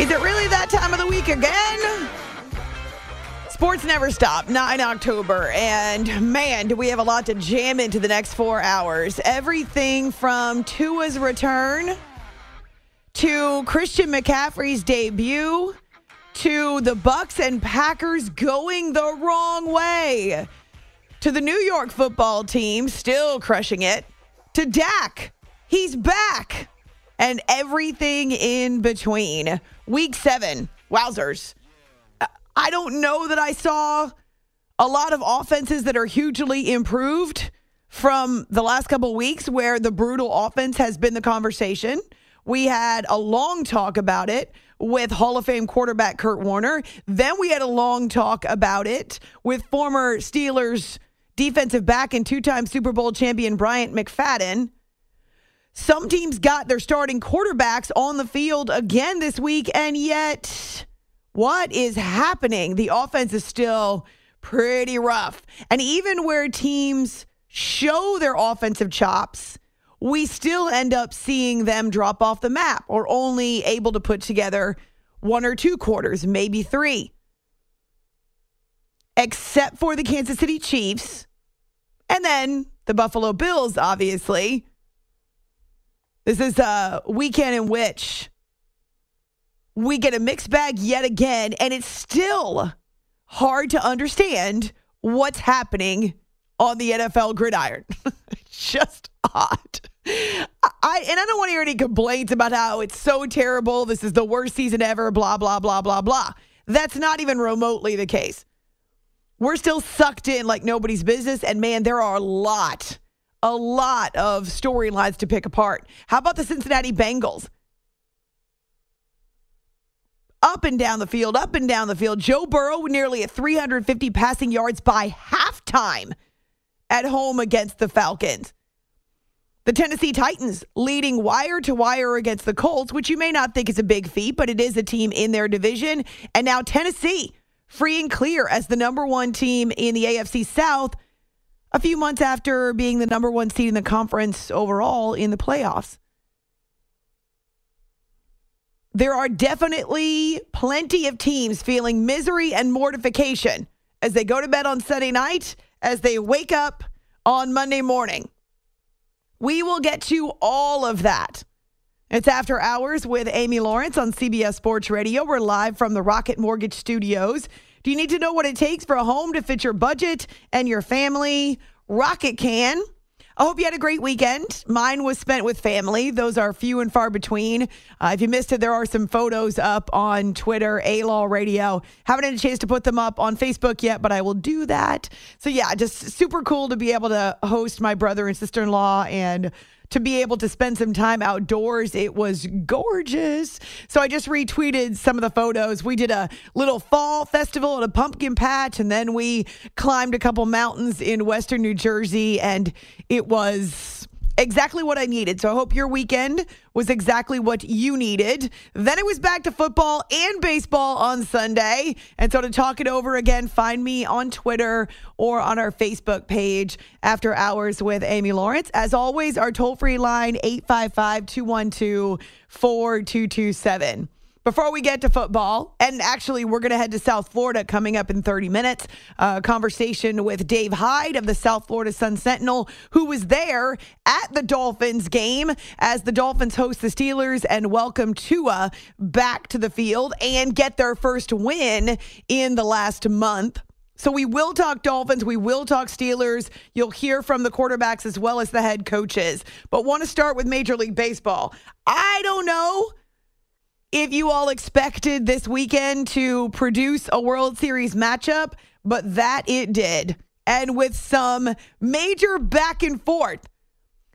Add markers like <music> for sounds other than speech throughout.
Is it really that time of the week again? Sports never stop, not in October. And man, do we have a lot to jam into the next four hours. Everything from Tua's return to Christian McCaffrey's debut to the Bucks and Packers going the wrong way to the New York football team still crushing it to Dak. He's back and everything in between. Week seven, wowzers. I don't know that I saw a lot of offenses that are hugely improved from the last couple weeks where the brutal offense has been the conversation. We had a long talk about it with Hall of Fame quarterback Kurt Warner. Then we had a long talk about it with former Steelers defensive back and two time Super Bowl champion Bryant McFadden. Some teams got their starting quarterbacks on the field again this week, and yet what is happening? The offense is still pretty rough. And even where teams show their offensive chops, we still end up seeing them drop off the map or only able to put together one or two quarters, maybe three. Except for the Kansas City Chiefs and then the Buffalo Bills, obviously. This is a weekend in which we get a mixed bag yet again, and it's still hard to understand what's happening on the NFL gridiron. <laughs> Just odd. I and I don't want to hear any complaints about how it's so terrible. This is the worst season ever. Blah blah blah blah blah. That's not even remotely the case. We're still sucked in like nobody's business, and man, there are a lot, a lot of storylines to pick apart. How about the Cincinnati Bengals? up and down the field, up and down the field. Joe Burrow nearly at 350 passing yards by halftime at home against the Falcons. The Tennessee Titans leading wire to wire against the Colts, which you may not think is a big feat, but it is a team in their division. And now Tennessee free and clear as the number one team in the AFC South a few months after being the number one seed in the conference overall in the playoffs there are definitely plenty of teams feeling misery and mortification as they go to bed on Sunday night, as they wake up on Monday morning. We will get to all of that. It's After Hours with Amy Lawrence on CBS Sports Radio. We're live from the Rocket Mortgage Studios. Do you need to know what it takes for a home to fit your budget and your family? Rocket can. I hope you had a great weekend. Mine was spent with family. Those are few and far between. Uh, if you missed it, there are some photos up on Twitter, A Law Radio. Haven't had a chance to put them up on Facebook yet, but I will do that. So, yeah, just super cool to be able to host my brother and sister in law and to be able to spend some time outdoors. It was gorgeous. So I just retweeted some of the photos. We did a little fall festival at a pumpkin patch, and then we climbed a couple mountains in western New Jersey, and it was exactly what I needed. So I hope your weekend was exactly what you needed. Then it was back to football and baseball on Sunday. And so to talk it over again, find me on Twitter or on our Facebook page after hours with Amy Lawrence. As always, our toll free line 855 212 4227. Before we get to football, and actually, we're going to head to South Florida coming up in 30 minutes. A conversation with Dave Hyde of the South Florida Sun Sentinel, who was there at the Dolphins game as the Dolphins host the Steelers and welcome Tua back to the field and get their first win in the last month. So we will talk Dolphins. We will talk Steelers. You'll hear from the quarterbacks as well as the head coaches. But want to start with Major League Baseball. I don't know if you all expected this weekend to produce a World Series matchup, but that it did. And with some major back and forth,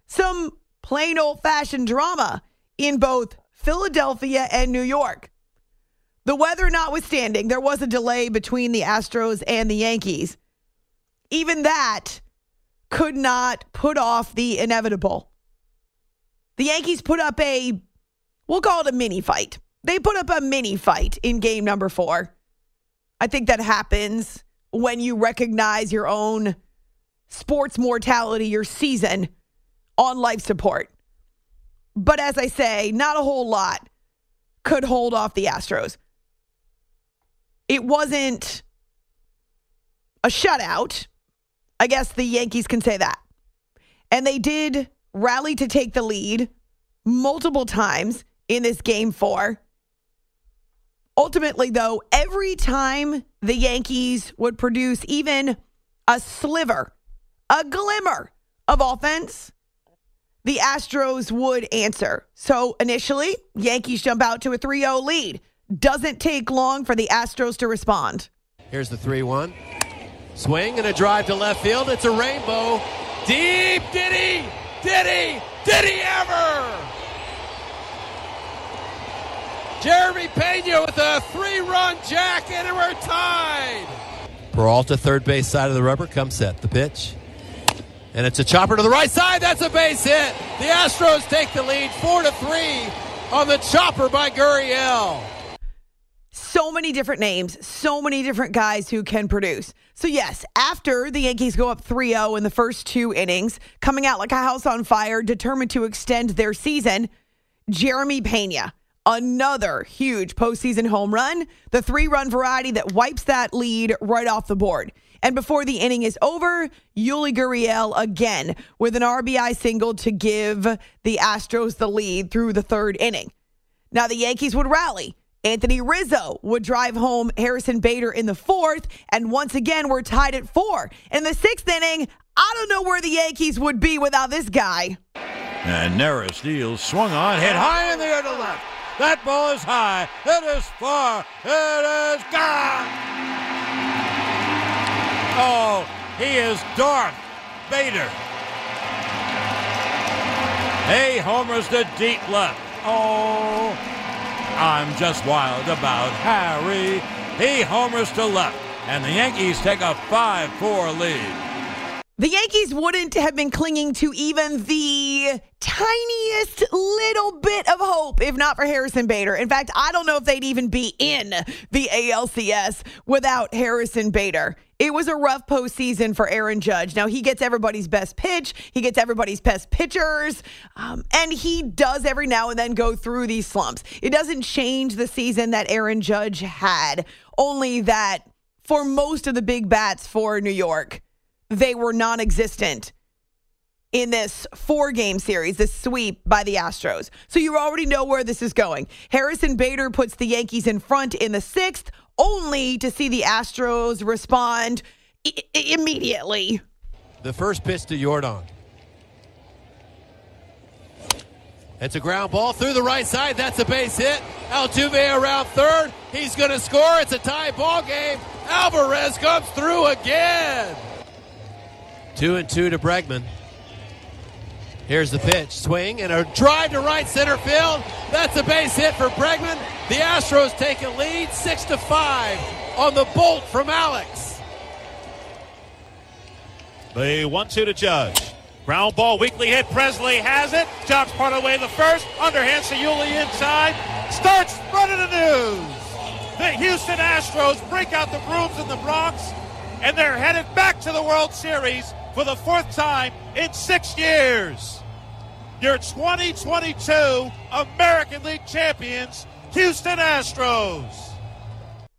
some plain old fashioned drama in both Philadelphia and New York. The weather notwithstanding, there was a delay between the Astros and the Yankees. Even that could not put off the inevitable. The Yankees put up a, we'll call it a mini fight. They put up a mini fight in game number four. I think that happens when you recognize your own sports mortality, your season on life support. But as I say, not a whole lot could hold off the Astros. It wasn't a shutout. I guess the Yankees can say that. And they did rally to take the lead multiple times in this game four. Ultimately, though, every time the Yankees would produce even a sliver, a glimmer of offense, the Astros would answer. So initially, Yankees jump out to a 3 0 lead. Doesn't take long for the Astros to respond. Here's the 3 1. Swing and a drive to left field. It's a rainbow. Deep. Did he? Did he? Did he ever? Jeremy Pena with a three run jack, and we're tied. Peralta, third base side of the rubber, comes set. The pitch. And it's a chopper to the right side. That's a base hit. The Astros take the lead 4 to 3 on the chopper by Gurriel. So many different names, so many different guys who can produce. So, yes, after the Yankees go up 3 0 in the first two innings, coming out like a house on fire, determined to extend their season, Jeremy Pena another huge postseason home run, the three run variety that wipes that lead right off the board. And before the inning is over, Yuli Gurriel again with an RBI single to give the Astros the lead through the third inning. Now the Yankees would rally. Anthony Rizzo would drive home Harrison Bader in the fourth, and once again we're tied at four. In the sixth inning, I don't know where the Yankees would be without this guy. And Neris deals, swung on, hit high in the air to left. That ball is high. It is far. It is gone. Oh, he is Darth Bader. Hey, homers to deep left. Oh, I'm just wild about Harry. He homers to left, and the Yankees take a 5 4 lead. The Yankees wouldn't have been clinging to even the tiniest little bit of hope if not for Harrison Bader. In fact, I don't know if they'd even be in the ALCS without Harrison Bader. It was a rough postseason for Aaron Judge. Now, he gets everybody's best pitch, he gets everybody's best pitchers, um, and he does every now and then go through these slumps. It doesn't change the season that Aaron Judge had, only that for most of the big bats for New York, they were non existent in this four game series, this sweep by the Astros. So you already know where this is going. Harrison Bader puts the Yankees in front in the sixth, only to see the Astros respond I- immediately. The first pitch to Yordan. It's a ground ball through the right side. That's a base hit. Altuve around third. He's going to score. It's a tie ball game. Alvarez comes through again. Two and two to Bregman. Here's the pitch, swing, and a drive to right center field. That's a base hit for Bregman. The Astros take a lead, six to five, on the bolt from Alex. The one-two to Judge. Ground ball, weakly hit. Pressly has it. Jogs part of the way to the first. Underhand to Yuli inside. Starts running the news. The Houston Astros break out the brooms in the Bronx, and they're headed back to the World Series for the fourth time in six years. Your 2022 American League champions, Houston Astros.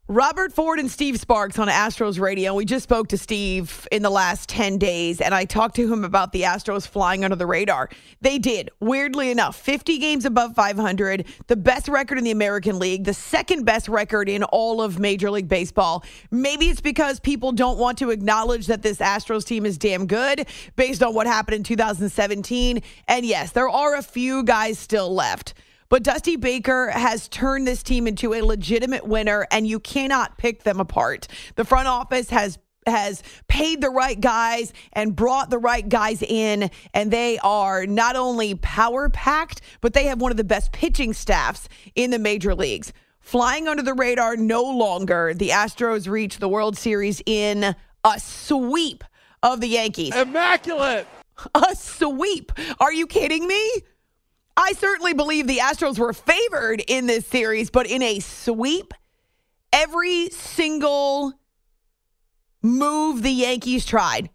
Robert Ford and Steve Sparks on Astros Radio. We just spoke to Steve in the last 10 days, and I talked to him about the Astros flying under the radar. They did, weirdly enough, 50 games above 500, the best record in the American League, the second best record in all of Major League Baseball. Maybe it's because people don't want to acknowledge that this Astros team is damn good based on what happened in 2017. And yes, there are a few guys still left. But Dusty Baker has turned this team into a legitimate winner, and you cannot pick them apart. The front office has has paid the right guys and brought the right guys in, and they are not only power packed, but they have one of the best pitching staffs in the major leagues. Flying under the radar no longer. The Astros reach the World Series in a sweep of the Yankees. Immaculate. A sweep. Are you kidding me? I certainly believe the Astros were favored in this series, but in a sweep, every single move the Yankees tried,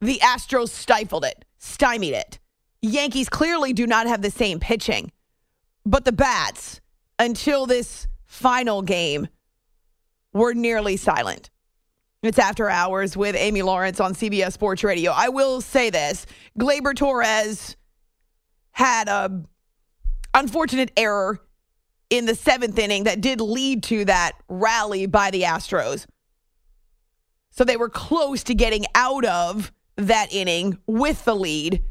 the Astros stifled it, stymied it. Yankees clearly do not have the same pitching, but the bats, until this final game were nearly silent. It's after hours with Amy Lawrence on CBS Sports Radio. I will say this Gleyber Torres had a unfortunate error in the seventh inning that did lead to that rally by the Astros. So they were close to getting out of that inning with the lead,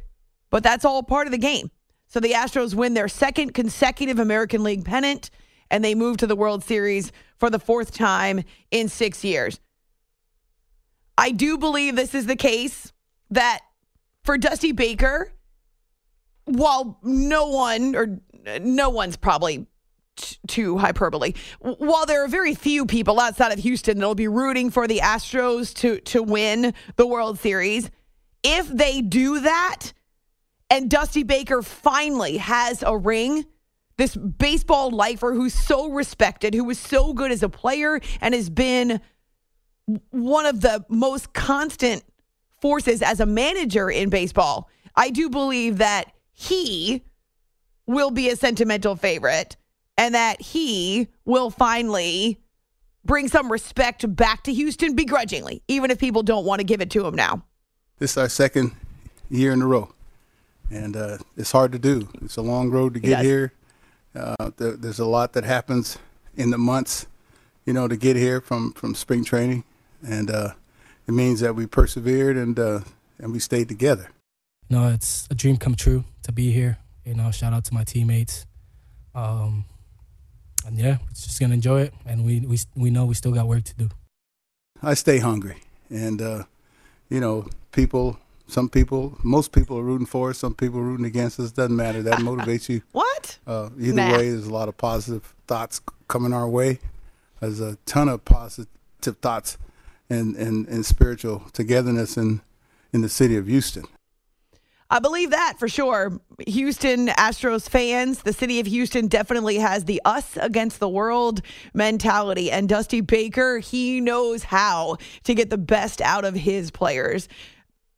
but that's all part of the game. So the Astros win their second consecutive American League pennant and they move to the World Series for the fourth time in six years. I do believe this is the case that for Dusty Baker, while no one or no one's probably t- too hyperbole, while there are very few people outside of Houston that'll be rooting for the Astros to to win the World Series, if they do that and Dusty Baker finally has a ring, this baseball lifer who's so respected, who was so good as a player and has been one of the most constant forces as a manager in baseball. I do believe that he will be a sentimental favorite and that he will finally bring some respect back to Houston begrudgingly, even if people don't want to give it to him now. This is our second year in a row, and uh, it's hard to do. It's a long road to get here. Uh, there, there's a lot that happens in the months, you know, to get here from, from spring training, and uh, it means that we persevered and uh, and we stayed together. No, it's a dream come true to be here. You know, shout out to my teammates. Um, and yeah, we're just gonna enjoy it, and we we we know we still got work to do. I stay hungry, and uh, you know, people. Some people, most people are rooting for us. Some people are rooting against us. Doesn't matter. That motivates you. <laughs> What? Uh, either Nah. way, there's a lot of positive thoughts coming our way. There's a ton of positive thoughts and, and, and spiritual togetherness in, in the city of Houston. I believe that for sure. Houston Astros fans, the city of Houston definitely has the us against the world mentality. And Dusty Baker, he knows how to get the best out of his players.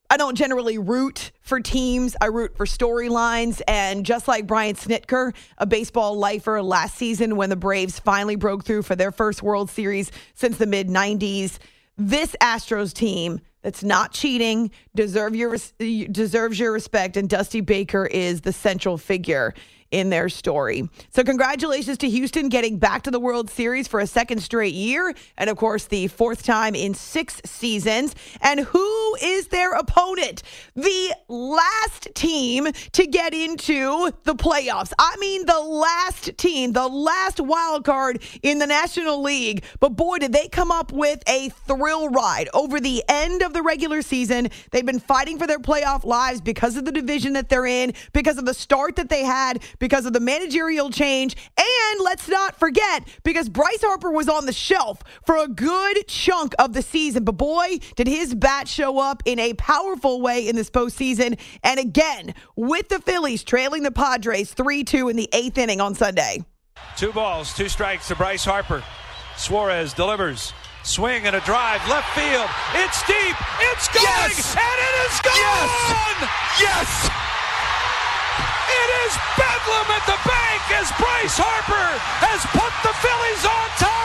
I don't generally root for teams. I root for storylines. And just like Brian Snitker, a baseball lifer last season when the Braves finally broke through for their first World Series since the mid 90s, this Astros team that's not cheating deserve your deserves your respect and Dusty Baker is the central figure in their story. So congratulations to Houston getting back to the World Series for a second straight year and of course the fourth time in 6 seasons. And who is their opponent? The last team to get into the playoffs. I mean the last team, the last wild card in the National League. But boy did they come up with a thrill ride over the end of the regular season. They've been fighting for their playoff lives because of the division that they're in, because of the start that they had, because of the managerial change, and let's not forget, because Bryce Harper was on the shelf for a good chunk of the season. But boy, did his bat show up in a powerful way in this postseason. And again, with the Phillies trailing the Padres 3 2 in the eighth inning on Sunday. Two balls, two strikes to Bryce Harper. Suarez delivers. Swing and a drive, left field. It's deep. It's going, Yes! and it is gone. Yes! It is bedlam at the bank as Bryce Harper has put the Phillies on top.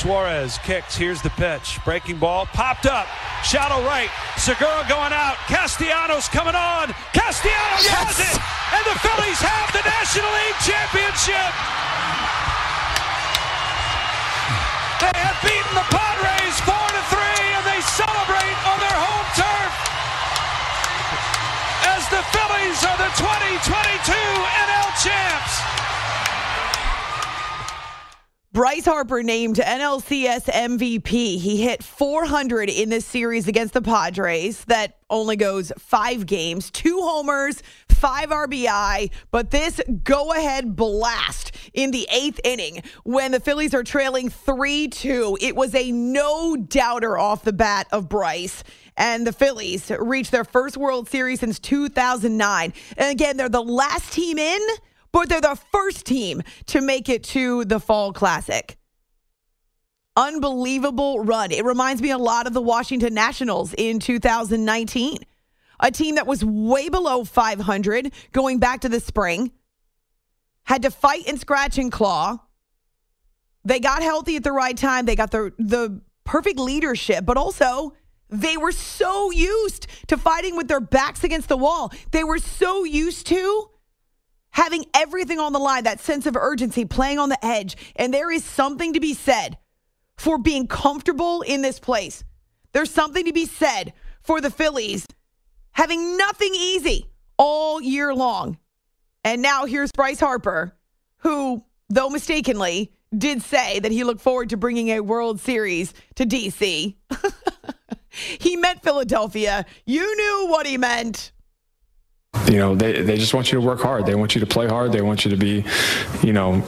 Suarez kicks. Here's the pitch. Breaking ball popped up. Shadow right. Segura going out. Castellanos coming on. Castellanos has it. And the Phillies have the National League Championship. They have beaten the Padres 4 to 3 and they celebrate on their home turf as the Phillies are the 2022 NL Bryce Harper named NLCS MVP. He hit 400 in this series against the Padres that only goes five games, two homers, five RBI. But this go ahead blast in the eighth inning when the Phillies are trailing 3 2, it was a no doubter off the bat of Bryce. And the Phillies reached their first World Series since 2009. And again, they're the last team in but they're the first team to make it to the Fall Classic. Unbelievable run. It reminds me a lot of the Washington Nationals in 2019, a team that was way below 500 going back to the spring. had to fight and scratch and claw. They got healthy at the right time. They got the the perfect leadership, but also they were so used to fighting with their backs against the wall. They were so used to having everything on the line, that sense of urgency, playing on the edge. And there is something to be said for being comfortable in this place. There's something to be said for the Phillies having nothing easy all year long. And now here's Bryce Harper, who, though mistakenly, did say that he looked forward to bringing a World Series to DC. <laughs> he meant Philadelphia. You knew what he meant. You know, they, they just want you to work hard. They want you to play hard. They want you to be, you know,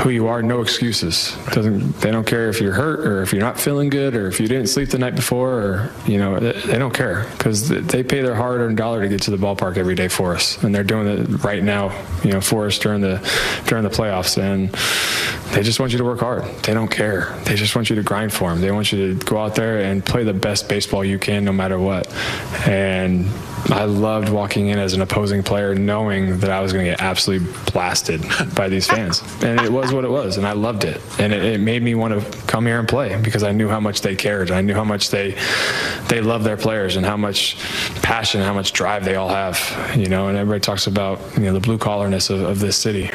who you are, no excuses. Doesn't they don't care if you're hurt or if you're not feeling good or if you didn't sleep the night before or you know they, they don't care because they pay their hard-earned dollar to get to the ballpark every day for us, and they're doing it right now, you know, for us during the during the playoffs, and they just want you to work hard. They don't care. They just want you to grind for them. They want you to go out there and play the best baseball you can, no matter what, and I loved walking in as an opposing player knowing that I was going to get absolutely blasted by these fans. And it was what it was, and I loved it. And it, it, made me want to come here and play because I knew how much they cared. I knew how much they they love their players and how much passion, how much drive they all have. You know, and everybody talks about you know the blue collarness of, of this city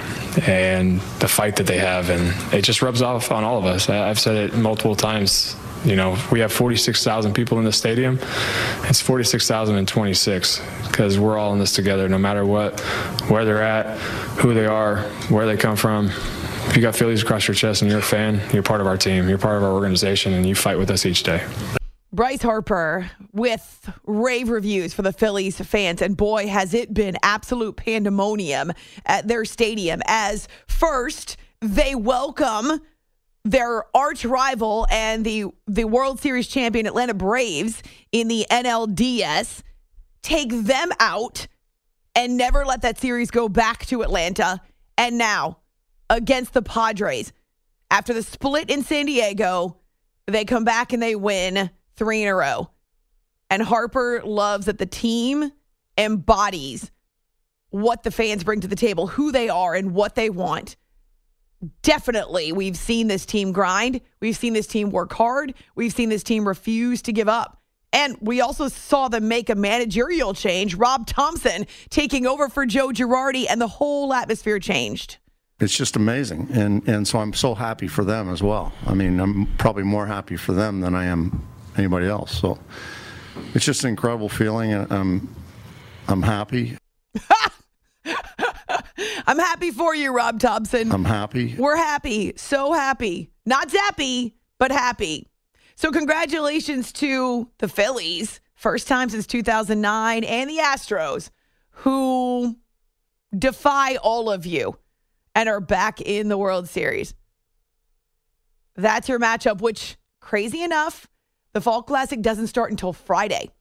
and the fight that they have, and it just rubs off on all of us. I've said it multiple times you know, we have 46,000 people in the stadium. It's 46,026 because we're all in this together, no matter what, where they're at, who they are, where they come from. If you got Phillies across your chest and you're a fan, you're part of our team. You're part of our organization, and you fight with us each day. Bryce Harper with rave reviews for the Phillies fans. And boy, has it been absolute pandemonium at their stadium as first they welcome their arch rival and the the World Series champion Atlanta Braves in the NLDS take them out and never let that series go back to Atlanta. And now against the Padres after the split in San Diego they come back and they win 3 in a row. And Harper loves that the team embodies what the fans bring to the table who they are and what they want definitely we've seen this team grind. We've seen this team work hard. We've seen this team refuse to give up. And we also saw them make a managerial change. Rob Thomson taking over for Joe Girardi, and the whole atmosphere changed. It's just amazing, and and so I'm so happy for them as well. I mean, I'm probably more happy for them than I am anybody else. So it's just an incredible feeling, and I'm I'm happy. <laughs> I'm happy for you, Rob Thomson. I'm happy. We're happy. So happy. Not zappy, but happy. So, congratulations to the Phillies, first time since 2009, and the Astros, who defy all of you and are back in the World Series. That's your matchup, which, crazy enough, the Fall Classic doesn't start until Friday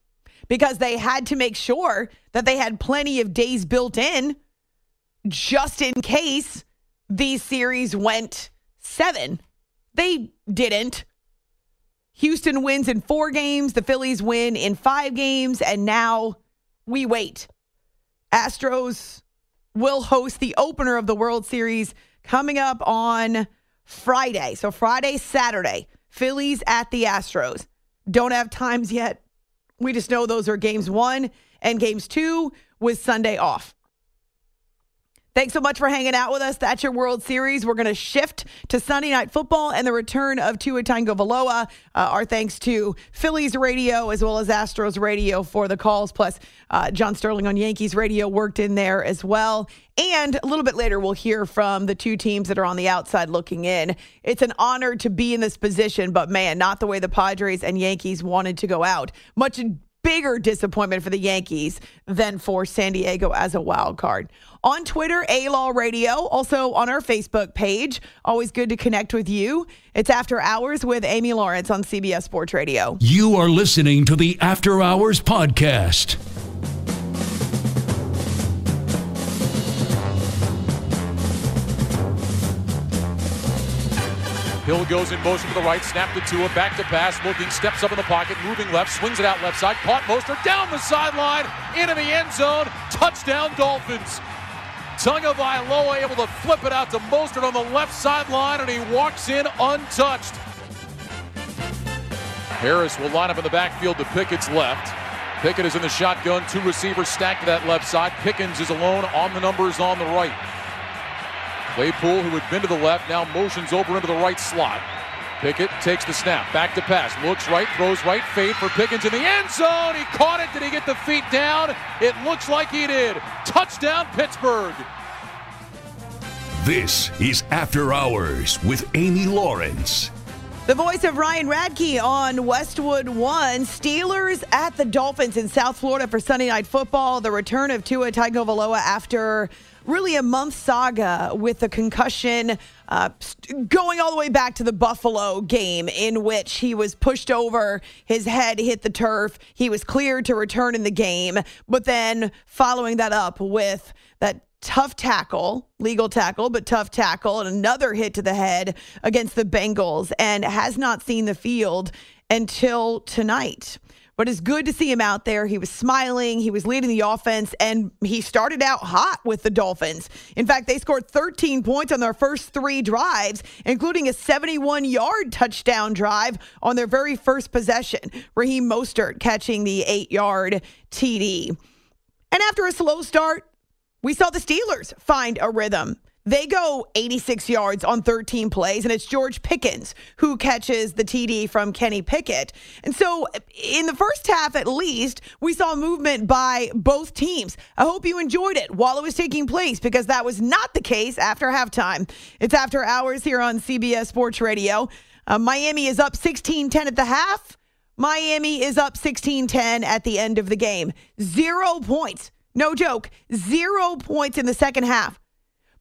because they had to make sure that they had plenty of days built in just in case these series went seven. They didn't. Houston wins in four games, the Phillies win in five games, and now we wait. Astros will host the opener of the World Series coming up on Friday. So, Friday, Saturday, Phillies at the Astros. Don't have times yet. We just know those are games one and games two with Sunday off. Thanks so much for hanging out with us. That's your World Series. We're going to shift to Sunday Night Football and the return of Tua Tagovailoa. Uh, our thanks to Phillies Radio as well as Astros Radio for the calls. Plus, uh, John Sterling on Yankees Radio worked in there as well. And a little bit later, we'll hear from the two teams that are on the outside looking in. It's an honor to be in this position, but man, not the way the Padres and Yankees wanted to go out. Much bigger disappointment for the Yankees than for San Diego as a wild card. On Twitter, A Law Radio, also on our Facebook page. Always good to connect with you. It's After Hours with Amy Lawrence on CBS Sports Radio. You are listening to the After Hours podcast. Hill goes in motion to the right, snap to Tua, back to pass, looking, steps up in the pocket, moving left, swings it out left side, caught Mostert down the sideline, into the end zone, touchdown Dolphins. Tagovailoa able to flip it out to Mostert on the left sideline, and he walks in untouched. Harris will line up in the backfield to Pickett's left. Pickett is in the shotgun, two receivers stacked to that left side. Pickens is alone on the numbers on the right. Claypool, who had been to the left, now motions over into the right slot. Pickett takes the snap, back to pass, looks right, throws right, fade for Pickens in the end zone. He caught it. Did he get the feet down? It looks like he did. Touchdown, Pittsburgh. This is After Hours with Amy Lawrence. The voice of Ryan Radtke on Westwood One. Steelers at the Dolphins in South Florida for Sunday Night Football. The return of Tua Tagovailoa after really a month saga with the concussion, uh, going all the way back to the Buffalo game in which he was pushed over, his head hit the turf. He was cleared to return in the game, but then following that up with that tough tackle, legal tackle, but tough tackle, and another hit to the head against the Bengals, and has not seen the field until tonight. But it's good to see him out there. He was smiling, he was leading the offense, and he started out hot with the Dolphins. In fact, they scored 13 points on their first three drives, including a 71 yard touchdown drive on their very first possession. Raheem Mostert catching the eight yard TD. And after a slow start, we saw the Steelers find a rhythm. They go 86 yards on 13 plays, and it's George Pickens who catches the TD from Kenny Pickett. And so, in the first half at least, we saw movement by both teams. I hope you enjoyed it while it was taking place because that was not the case after halftime. It's after hours here on CBS Sports Radio. Uh, Miami is up 16 10 at the half. Miami is up 16 10 at the end of the game. Zero points. No joke. Zero points in the second half.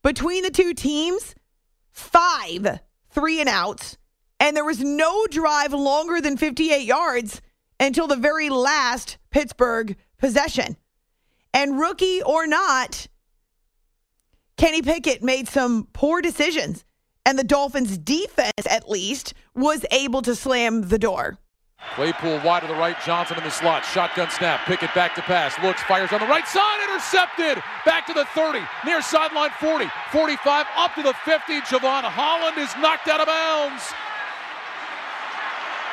Between the two teams, five three and outs, and there was no drive longer than 58 yards until the very last Pittsburgh possession. And rookie or not, Kenny Pickett made some poor decisions, and the Dolphins' defense, at least, was able to slam the door. Claypool wide to the right, Johnson in the slot. Shotgun snap. Pickett back to pass. Looks, fires on the right side. Intercepted. Back to the 30. Near sideline 40. 45. Up to the 50. Jevon Holland is knocked out of bounds.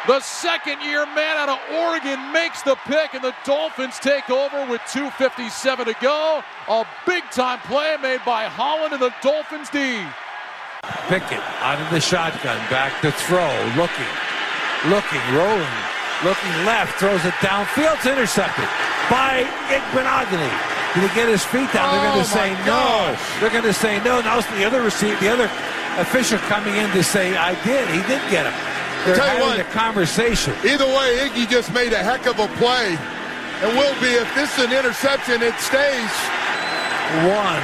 The second year man out of Oregon makes the pick, and the Dolphins take over with 2.57 to go. A big time play made by Holland and the Dolphins D. Pickett out of the shotgun. Back to throw. Looking looking, rolling, looking left, throws it downfield. It's intercepted by Igbinoghene. Did he get his feet down? They're going to Oh, say my no. They're going to say no. Now it's the other receiver, the other official coming in to say, I did. He did get him. They're Tell having what. a conversation. Either way, Iggy just made a heck of a play. And will be, if this is an interception, it stays. One,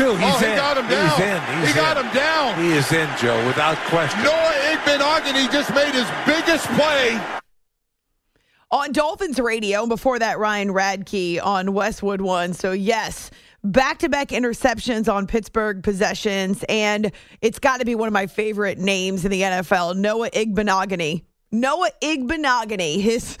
two. Oh, he's oh, he in. got him down. He's in. He's he got in. him down. He is in, Joe, without question. Noah Igbinoghene just made his biggest play. on Dolphins radio. Before that, Ryan Radtke on Westwood One. So, yes, back to back interceptions on Pittsburgh possessions. And it's got to be one of my favorite names in the NFL Noah Igbinoghene. Noah Igbinoghene, his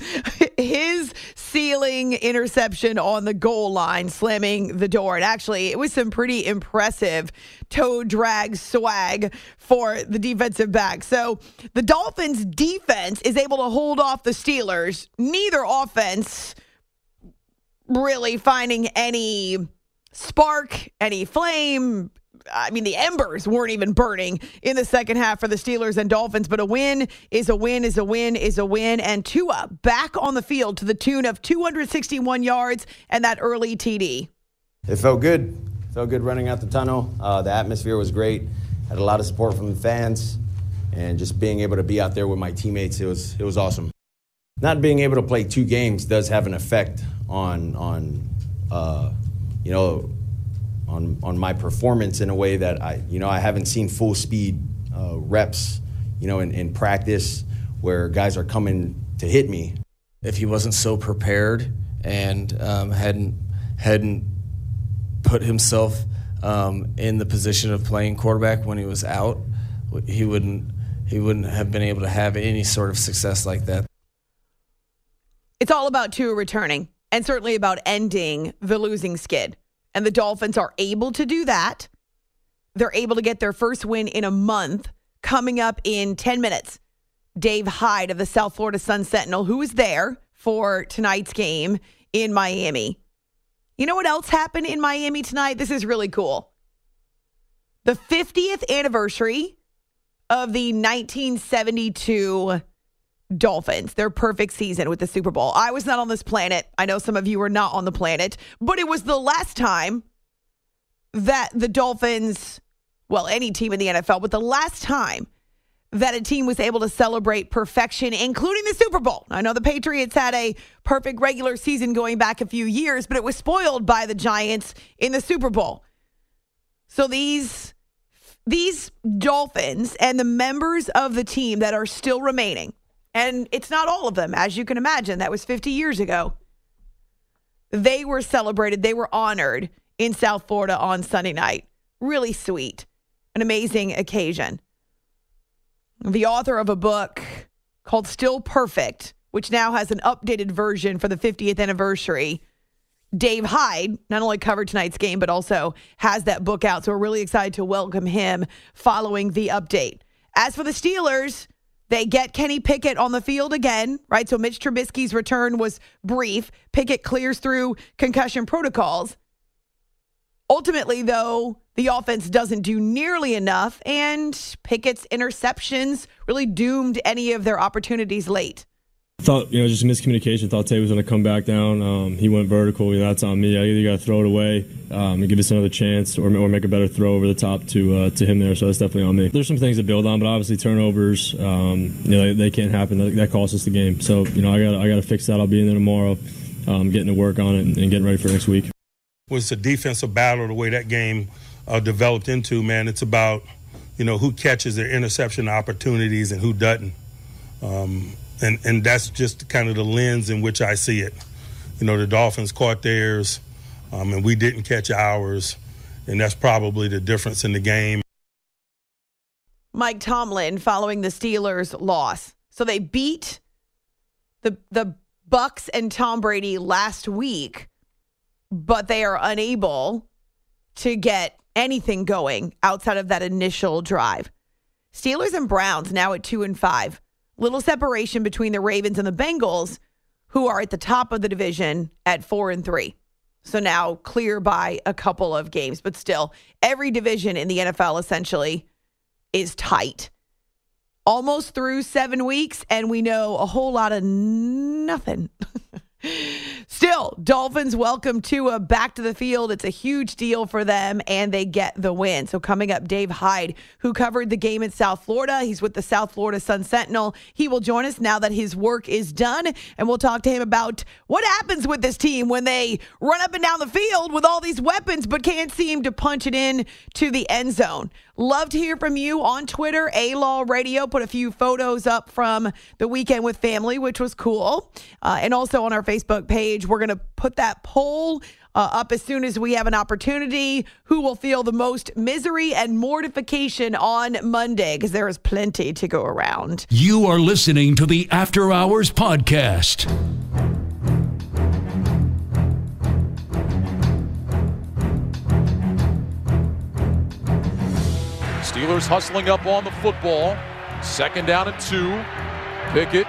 his ceiling interception on the goal line, slamming the door. And actually, it was some pretty impressive toe drag swag for the defensive back. So the Dolphins' defense is able to hold off the Steelers. Neither offense really finding any spark, any flame. I mean, the embers weren't even burning in the second half for the Steelers and Dolphins, but a win is a win, is a win, is a win. And Tua back on the field to the tune of 261 yards and that early TD. It felt good. Felt good running out the tunnel. Uh, the atmosphere was great. Had a lot of support from the fans, and just being able to be out there with my teammates, it was it was awesome. Not being able to play two games does have an effect on on uh, you know on on my performance in a way that I you know I haven't seen full speed uh, reps you know in, in practice where guys are coming to hit me. if he wasn't so prepared and um, hadn't hadn't put himself um, in the position of playing quarterback when he was out, he wouldn't he wouldn't have been able to have any sort of success like that. It's all about Tua returning and certainly about ending the losing skid. And the Dolphins are able to do that. They're able to get their first win in a month coming up in 10 minutes. Dave Hyde of the South Florida Sun Sentinel, who is there for tonight's game in Miami. You know what else happened in Miami tonight? This is really cool. The 50th anniversary of the 1972 Dolphins, their perfect season with the Super Bowl. I was not on this planet. I know some of you were not on the planet, but it was the last time that the Dolphins, well, any team in the NFL, but the last time that a team was able to celebrate perfection, including the Super Bowl. I know the Patriots had a perfect regular season going back a few years, but it was spoiled by the Giants in the Super Bowl. So these these Dolphins and the members of the team that are still remaining, and it's not all of them, as you can imagine, that was 50 years ago. They were celebrated, they were honored in South Florida on Sunday night. Really sweet, an amazing occasion. The author of a book called Still Perfect, which now has an updated version for the 50th anniversary. Dave Hyde not only covered tonight's game, but also has that book out. So we're really excited to welcome him following the update. As for the Steelers, they get Kenny Pickett on the field again, right? So Mitch Trubisky's return was brief. Pickett clears through concussion protocols. Ultimately, though, the offense doesn't do nearly enough, and Pickett's interceptions really doomed any of their opportunities late. Thought you know just miscommunication. Thought Tay was going to come back down. Um, he went vertical. You know, that's on me. I either got to throw it away um, and give us another chance, or, or make a better throw over the top to uh, to him there. So that's definitely on me. There's some things to build on, but obviously turnovers, um, you know, they, they, can't happen. That, that costs us the game. So you know, I got I got to fix that. I'll be in there tomorrow, um, getting to work on it and, and getting ready for next week. Was a defensive battle the way that game uh, developed into? Man, it's about you know who catches their interception opportunities and who doesn't. Um, and and that's just kind of the lens in which I see it. You know, the Dolphins caught theirs, um, and we didn't catch ours, and that's probably the difference in the game. Mike Tomlin following the Steelers' loss, so they beat the the Bucks and Tom Brady last week, but they are unable to get anything going outside of that initial drive. Steelers and Browns now at two and five little separation between the Ravens and the Bengals, who are at the top of the division at four and three. So now clear by a couple of games, but still, every division in the NFL essentially is tight. Almost through seven weeks, and we know a whole lot of nothing. <laughs> Still, Dolphins welcome Tua back to the field. It's a huge deal for them, and they get the win. So, coming up, Dave Hyde, who covered the game in South Florida. He's with the South Florida Sun Sentinel. He will join us now that his work is done, and we'll talk to him about what happens with this team when they run up and down the field with all these weapons but can't seem to punch it in to the end zone. Love to hear from you on Twitter. A Law Radio put a few photos up from the weekend with family, which was cool. Uh, and also on our Facebook page, we're going to put that poll uh, up as soon as we have an opportunity. Who will feel the most misery and mortification on Monday? Because there is plenty to go around. You are listening to the After Hours Podcast. Steelers hustling up on the football. Second down and two. Pickett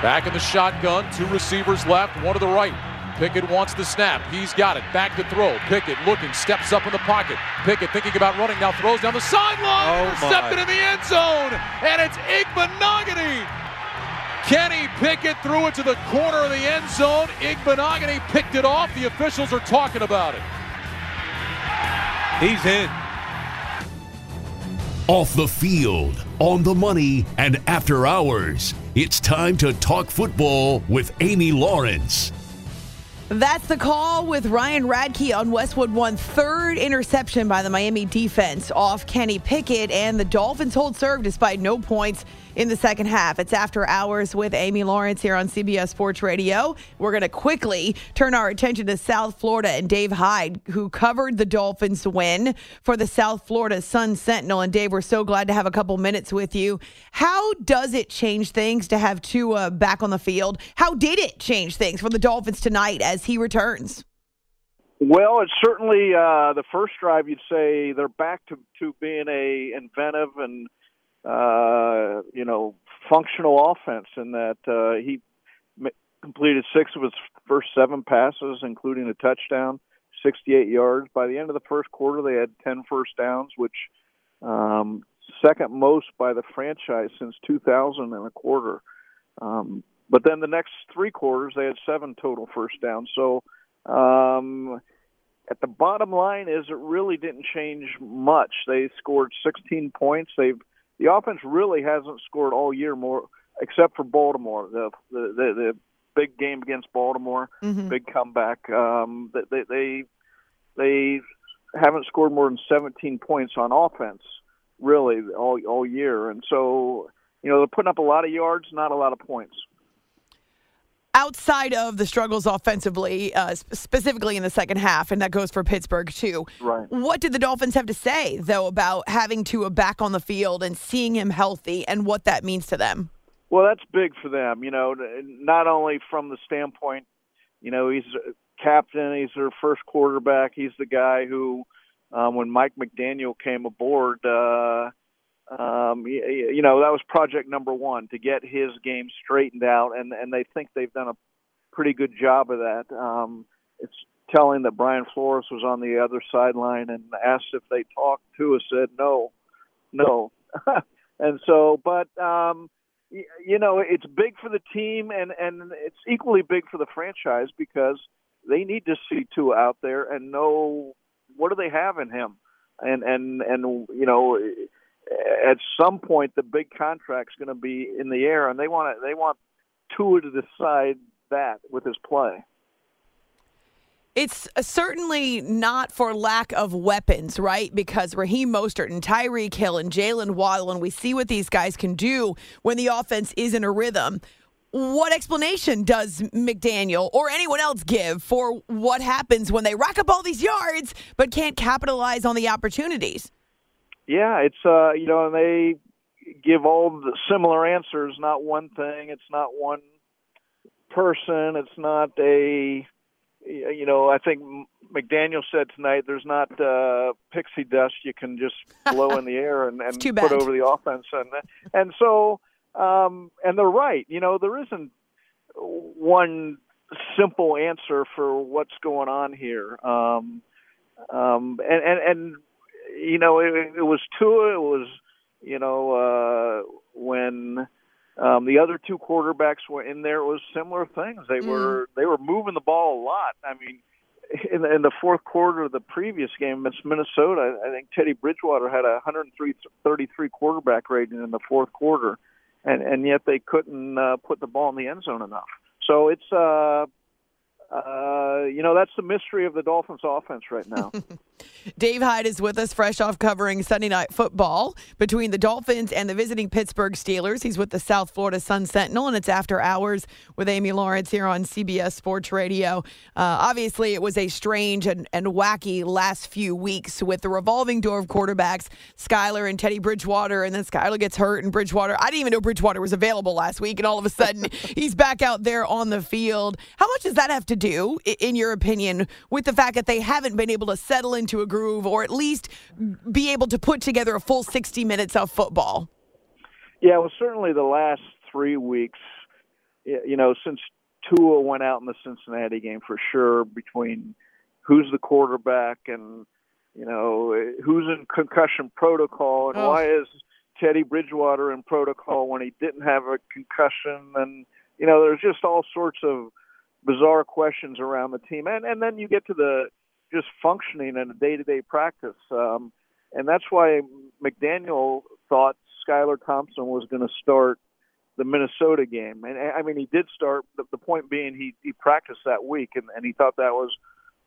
back in the shotgun. Two receivers left, one to the right. Pickett wants the snap. He's got it. Back to throw. Pickett looking, steps up in the pocket. Pickett thinking about running, now throws down the sideline. Oh intercepted in the end zone. And it's Igbinoghene. Kenny Pickett threw it to the corner of the end zone. Igbinoghene picked it off. The officials are talking about it. He's in. Off the field, on the money, and after hours. It's time to talk football with Amy Lawrence. That's the call with Ryan Radtke on Westwood One. Third interception by the Miami defense off Kenny Pickett, and the Dolphins hold serve despite no points in the second half. It's after hours with Amy Lawrence here on CBS Sports Radio. We're going to quickly turn our attention to South Florida and Dave Hyde, who covered the Dolphins win for the South Florida Sun Sentinel. And Dave, we're so glad to have a couple minutes with you. How does it change things to have Tua back on the field? How did it change things for the Dolphins tonight as he returns? Well, it's certainly uh, the first drive. You'd say they're back to to being a inventive and uh, you know functional offense, in that uh, he m- completed six of his first seven passes, including a touchdown, 68 yards. By the end of the first quarter, they had 10 first downs, which um, second most by the franchise since 2000 and a quarter. Um, but then the next three quarters, they had seven total first downs. So um, at the bottom line is it really didn't change much. They scored 16 points. They've the offense really hasn't scored all year more, except for Baltimore. The the the, the big game against Baltimore, Mhm. big comeback. Um, they they they haven't scored more than 17 points on offense, really all all year, and so you know they're putting up a lot of yards, not a lot of points. Outside of the struggles offensively, uh, specifically in the second half, and that goes for Pittsburgh too. Right. What did the Dolphins have to say though about having Tua back on the field and seeing him healthy and what that means to them? Well, that's big for them, you know, not only from the standpoint, you know, he's a captain, he's their first quarterback, he's the guy who, um, when Mike McDaniel came aboard, uh, um, y- y- you know, that was project number one to get his game straightened out, and and they think they've done a pretty good job of that. Um, it's telling that Brian Flores was on the other sideline and asked if they talked. To us, said no, no, <laughs> and so, but um, you know, it's big for the team, and and it's equally big for the franchise because they need to see Tua out there and know what do they have in him, and and and you know, at some point the big contract's going to be in the air, and they want to they want Tua to decide that with his play. It's uh, certainly not for lack of weapons, right? Because Raheem Mostert and Tyreek Hill and Jalen Waddle, and we see what these guys can do when the offense is in a rhythm. What explanation does McDaniel or anyone else give for what happens when they rack up all these yards but can't capitalize on the opportunities? Yeah, it's uh, you know, and they give all the similar answers. Not one thing. It's not one person. It's not a, you know. I think McDaniel said tonight, "There's not uh, pixie dust you can just blow in the <laughs> air and, and put over the offense." And and so, um, and they're right. You know, there isn't one simple answer for what's going on here. Um, um, and, and, and, you know, it, it was Tua, it was, you know, uh, when, um, the other two quarterbacks were in there, it was similar things. They were, they were moving the ball a lot. I mean, in the, in the fourth quarter of the previous game against Minnesota, I think Teddy Bridgewater had a 133 quarterback rating in the fourth quarter, and and yet they couldn't uh, put the ball in the end zone enough. So it's uh, uh, you know that's the mystery of the Dolphins' offense right now. <laughs> Dave Hyde is with us, fresh off covering Sunday Night Football between the Dolphins and the visiting Pittsburgh Steelers. He's with the South Florida Sun Sentinel, and it's after hours with Amy Lawrence here on CBS Sports Radio. Uh, obviously, it was a strange and, and wacky last few weeks with the revolving door of quarterbacks, Skylar and Teddy Bridgewater, and then Skylar gets hurt, and Bridgewater. I didn't even know Bridgewater was available last week, and all of a sudden <laughs> he's back out there on the field. How much does that have to do, in your opinion, with the fact that they haven't been able to settle into a groove or at least be able to put together a full 60 minutes of football? Yeah, well, certainly the last three weeks, you know, since Tua went out in the Cincinnati game for sure, between who's the quarterback and, you know, who's in concussion protocol and Oh. why is Teddy Bridgewater in protocol when he didn't have a concussion and, you know, there's just all sorts of bizarre questions around the team. And, and then you get to the just functioning in a day-to-day practice. Um, and that's why McDaniel thought Skylar Thompson was going to start the Minnesota game. And I mean, he did start. The, the point being, he he practiced that week, and, and he thought that was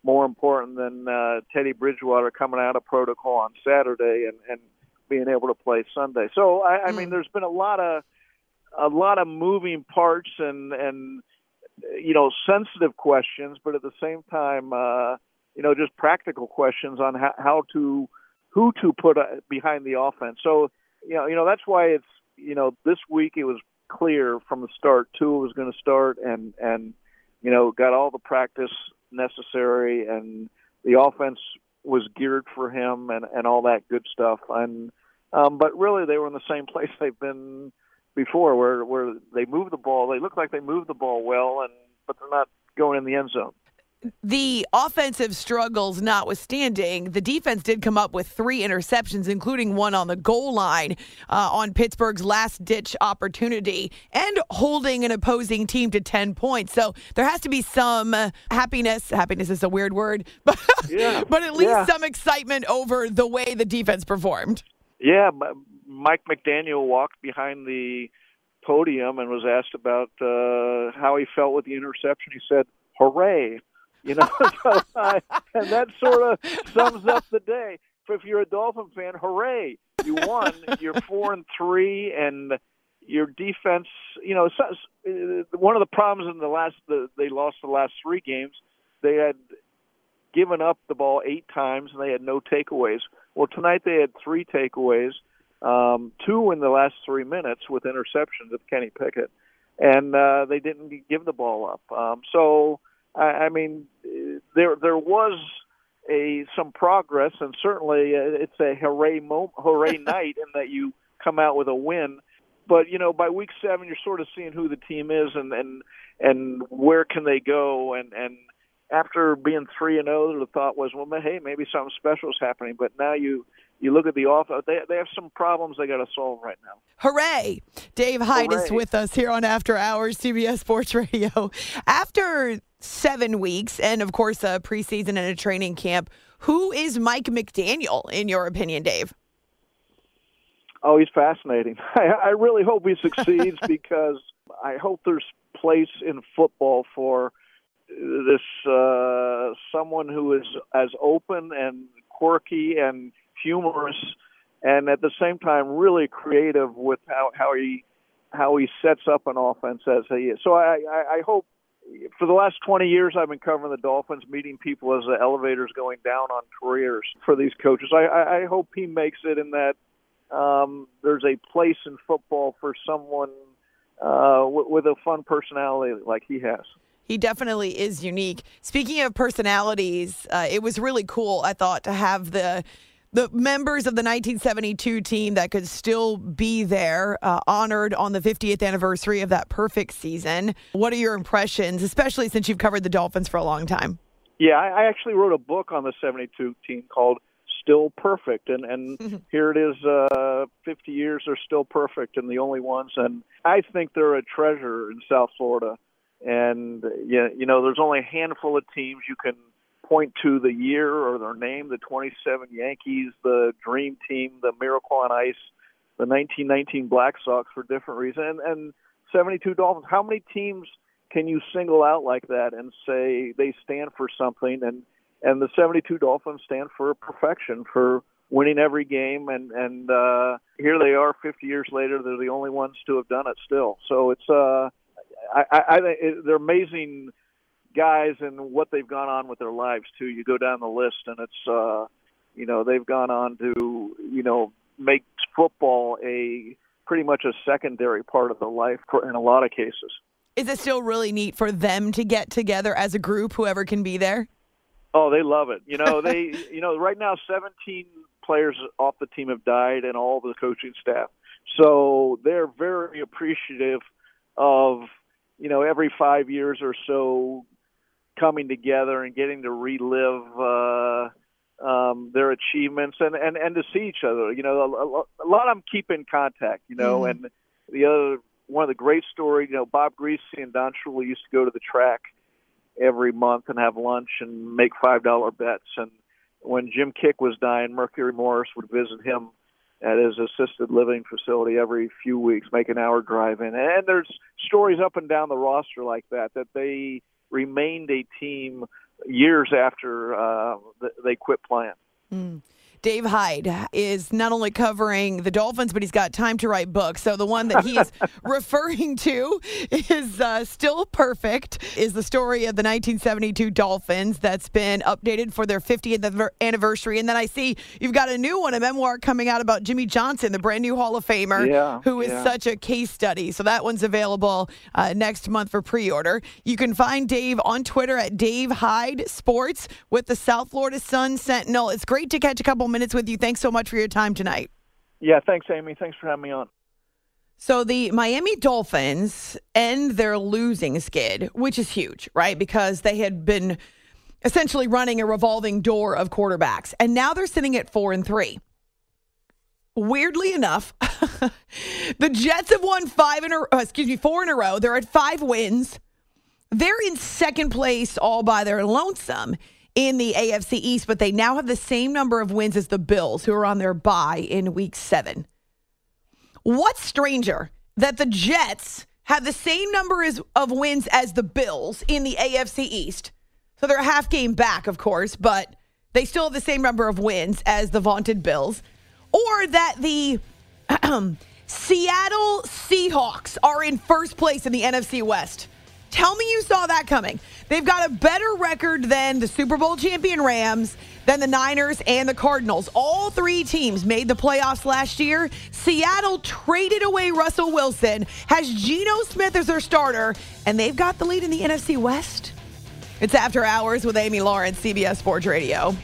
more important than uh, Teddy Bridgewater coming out of protocol on Saturday and and being able to play Sunday. So I, I mean, there's been a lot of a lot of moving parts and and you know sensitive questions, but at the same time, uh, you know, just practical questions on how, how to who to put uh, behind the offense. So you know, you know that's why it's you know this week it was clear from the start Tua was going to start and and you know got all the practice necessary and the offense was geared for him and and all that good stuff. And um, but really, they were in the same <laughs> place they've been before, where where they move the ball. They look like they move the ball well, and but they're not going in the end zone. The offensive struggles notwithstanding, the defense did come up with three interceptions, including one on the goal line uh, on Pittsburgh's last ditch opportunity and holding an opposing team to 10 points. So there has to be some happiness. Happiness is a weird word, <laughs> but, yeah. but at least yeah. some excitement over the way the defense performed. Yeah, Mike McDaniel walked behind the podium and was asked about uh, how he felt with the interception. He said, "Hooray!" You know, <laughs> uh, and that sort of sums up the day. If you're a Dolphin fan, hooray! You won. You're four and three, and your defense. You know, one of the problems in the last the, they lost the last three games. They had given up the ball eight times and they had no takeaways. Well, tonight they had three takeaways, um, two in the last three minutes with interceptions of Kenny Pickett, and uh, they didn't give the ball up. Um, so, I, I mean, there there was a some progress, and certainly uh, it's a hooray mo- hooray <laughs> night in that you come out with a win. But you know, by week seven, you're sort of seeing who the team is and and and where can they go, and and after being three and zero, the thought was, well, hey, maybe something special is happening. But now you you look at the offense; they they have some problems they got to solve right now. Hooray! Dave Hyde is with us here on After Hours, CBS Sports Radio. <laughs> After seven weeks, and of course a preseason and a training camp, who is Mike McDaniel in your opinion, Dave? Oh, he's fascinating. <laughs> I, I really hope he succeeds <laughs> because I hope there's place in football for this uh, someone who is as open and quirky and humorous, and at the same time really creative with how how he how he sets up an offense as he is. So I I, hope. For the last 20 years, I've been covering the Dolphins, meeting people as the elevators going down on careers for these coaches. I, I, I hope he makes it in that um, there's a place in football for someone uh, w- with a fun personality like he has. He definitely is unique. Speaking of personalities, uh, it was really cool, I thought, to have the the members of the 1972 team that could still be there, uh, honored on the 50th anniversary of that perfect season. What are your impressions, especially since you've covered the Dolphins for a long time? Yeah, I, actually wrote a book on the 72 team called Still Perfect, and and <laughs> here it is, uh, 50 years they're still perfect and the only ones, and I think they're a treasure in South Florida and you know there's only a handful of teams you can point to the year or their name the 27 yankees the dream team the miracle on ice the 1919 black sox for different reasons and, and 72 dolphins. How many teams can you single out like that and say they stand for something? And and the 72 dolphins stand for perfection for winning every game and and uh here they are 50 years later they're the only ones to have done it still. So it's uh I, I, I they're amazing guys and what they've gone on with their lives too. You go down the list, and it's uh, you know they've gone on to you know make football a pretty much a secondary part of their life for, in a lot of cases. Is it still really neat for them to get together as a group, whoever can be there? Oh, they love it. You know, they <laughs> you know right now 17 players off the team have died, and all the coaching staff. So they're very appreciative of you know every five years or so coming together and getting to relive uh, um, their achievements and, and and to see each other. You know, a, a lot of them keep in contact. You know, Mm-hmm. and the other one of the great stories. You know, Bob Griese and Don Shula used to go to the track every month and have lunch and make five dollar bets. And when Jim Kiick was dying, Mercury Morris would visit him at his assisted living facility every few weeks, make an hour drive in. And there's stories up and down the roster like that that they remained a team years after uh, th- they quit playing. Mm. Dave Hyde is not only covering the Dolphins, but he's got time to write books. So the one that he is <laughs> referring to is uh, Still Perfect, is the story of the 1972 Dolphins that's been updated for their 50th anniversary. And then I see you've got a new one, a memoir coming out about Jimmy Johnson, the brand new Hall of Famer, Yeah, who is yeah. such a case study. So that one's available uh, next month for pre order. You can find Dave on Twitter at Dave Hyde Sports with the South Florida Sun Sentinel. It's great to catch a couple minutes with you. Thanks so much for your time tonight. Yeah, thanks, Amy. Thanks for having me on. So the Miami Dolphins end their losing skid, which is huge, right? Because they had been essentially running a revolving door of quarterbacks, and now they're sitting at four and three. Weirdly enough, <laughs> the Jets have won five in a uh, excuse me four in a row. They're at five wins. They're in second place all by their lonesome in the AFC East, but they now have the same number of wins as the Bills, who are on their bye in Week Seven. What's stranger that the Jets have the same number as, of wins as the Bills in the AFC East? So they're a half game back, of course, but they still have the same number of wins as the vaunted Bills. Or that the <clears throat> Seattle Seahawks are in first place in the NFC West. Tell me you saw that coming. They've got a better record than the Super Bowl champion Rams, than the Niners and the Cardinals. All three teams made the playoffs last year. Seattle traded away Russell Wilson, has Geno Smith as their starter, and they've got the lead in the NFC West. It's After Hours with Amy Lawrence, CBS Sports Radio.